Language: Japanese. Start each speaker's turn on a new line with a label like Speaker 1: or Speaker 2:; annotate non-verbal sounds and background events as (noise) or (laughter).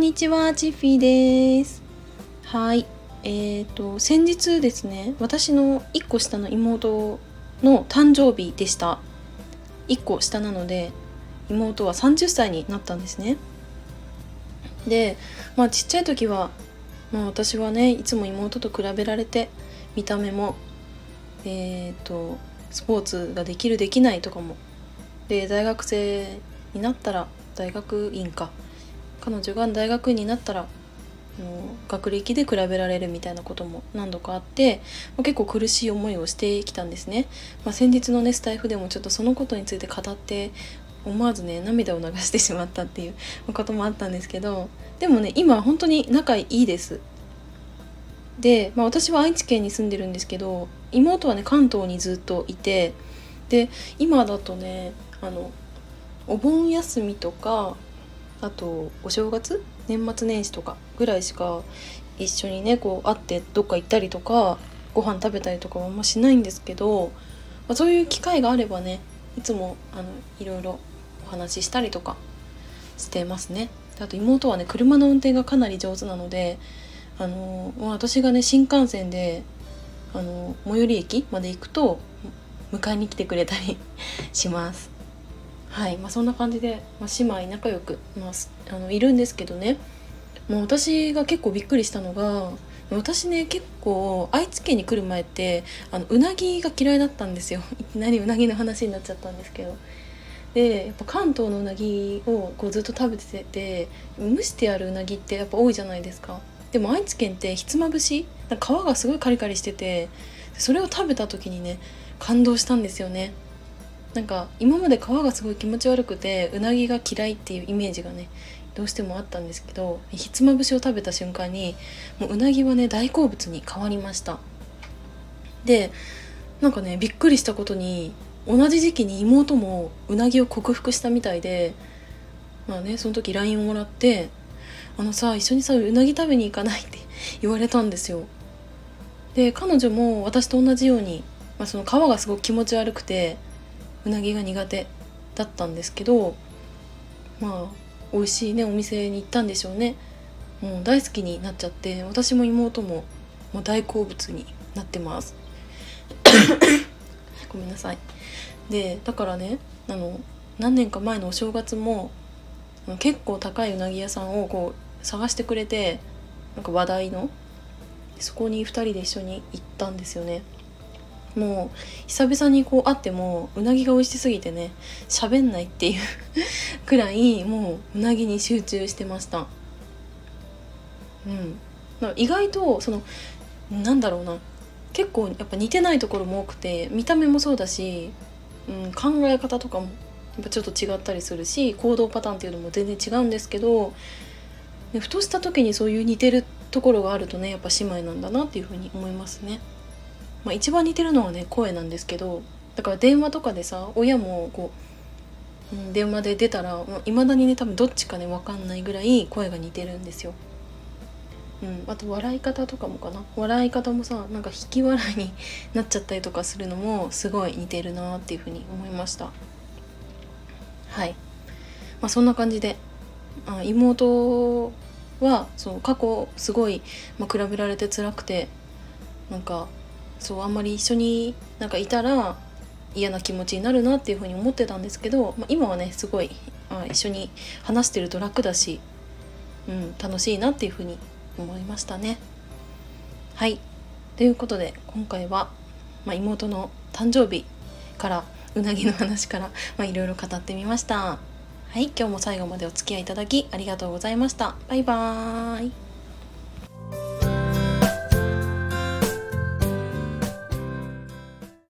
Speaker 1: んにちは、チッフィーです。はい。えっ、ー、と、先日ですね、私の1個下の妹の誕生日でした。1個下なので、妹は30歳になったんですね。で、まあちっちゃい時は、まあ私はね、いつも妹と比べられて、見た目も、えっ、ー、と、スポーツができるできないとかも。で、大学生になったら、大学院か。彼女が大学院になったら学歴で比べられるみたいなことも何度かあって結構苦しい思いをしてきたんですね、まあ、先日のねスタイフでもちょっとそのことについて語って思わずね涙を流してしまったっていうこともあったんですけどでもね今本当に仲いいです。で、まあ、私は愛知県に住んでるんですけど妹はね関東にずっといてで今だとねあのお盆休みとかあとお正月年末年始とかぐらいしか一緒にねこう会ってどっか行ったりとかご飯食べたりとかはあんましないんですけど、まあ、そういう機会があればねいつもあのいろいろお話ししたりとかしてますね。あと妹はね車の運転がかなり上手なのであの、私がね新幹線であの最寄り駅まで行くと迎えに来てくれたり (laughs) します。はいまあ、そんな感じで、まあ、姉妹仲良く、まあ、あのいるんですけどね。もう私が結構びっくりしたのが私ね結構愛知県に来る前ってあのうなぎが嫌いだったんですよ。(laughs) いきなりうなぎの話になっちゃったんですけど。でやっぱ関東のうなぎをこうずっと食べてて蒸してあるうなぎってやっぱ多いじゃないですか。でも愛知県ってひつまぶし皮がすごいカリカリしててそれを食べた時にね感動したんですよね。なんか今まで皮がすごい気持ち悪くてうなぎが嫌いっていうイメージがねどうしてもあったんですけどひつまぶしを食べた瞬間にもううなぎはね大好物に変わりましたでなんかねびっくりしたことに同じ時期に妹もうなぎを克服したみたいでまあねその時 LINE をもらって「あのさ一緒にさうなぎ食べに行かない?」って (laughs) 言われたんですよで彼女も私と同じように、まあ、その皮がすごく気持ち悪くてうなぎが苦手だったんですけどまあ美味しいねお店に行ったんでしょうね。もう大好きになっちゃって私も妹ももう大好物になってます。(coughs) ごめんなさい。でだからねあの何年か前のお正月も結構高いうなぎ屋さんをこう探してくれてなんか話題のそこに2人で一緒に行ったんですよね。もう久々にこう会ってもうなぎが美味しすぎてね喋んないっていう (laughs) くらいもううなぎに集中してました。うん。意外とそのなんだろうな。結構やっぱ似てないところも多くて見た目もそうだし、うん、考え方とかもやっぱちょっと違ったりするし行動パターンっていうのも全然違うんですけどふとした時にそういう似てるところがあるとねやっぱ姉妹なんだなっていうふうに思いますね。まあ、一番似てるのはね声なんですけどだから電話とかでさ親もこう、うん、電話で出たらいまだにね多分どっちかね分かんないぐらい声が似てるんですよ。うん、あと笑い方とかもかな。笑い方もさなんか引き笑いになっちゃったりとかするのもすごい似てるなっていうふうに思いました。はい。まあそんな感じであ妹はそう過去すごい、まあ、比べられて辛くてなんかそうあんまり一緒になんかいたら嫌な気持ちになるなっていうふうに思ってたんですけど、まあ、今はねすごいあ一緒に話してると楽だし、うん、楽しいなっていうふうに思いましたね。はいということで今回は、まあ、妹の誕生日からうなぎの話からいろいろ語ってみました。はい今日も最後までお付き合いいただきありがとうございました。バイバーイ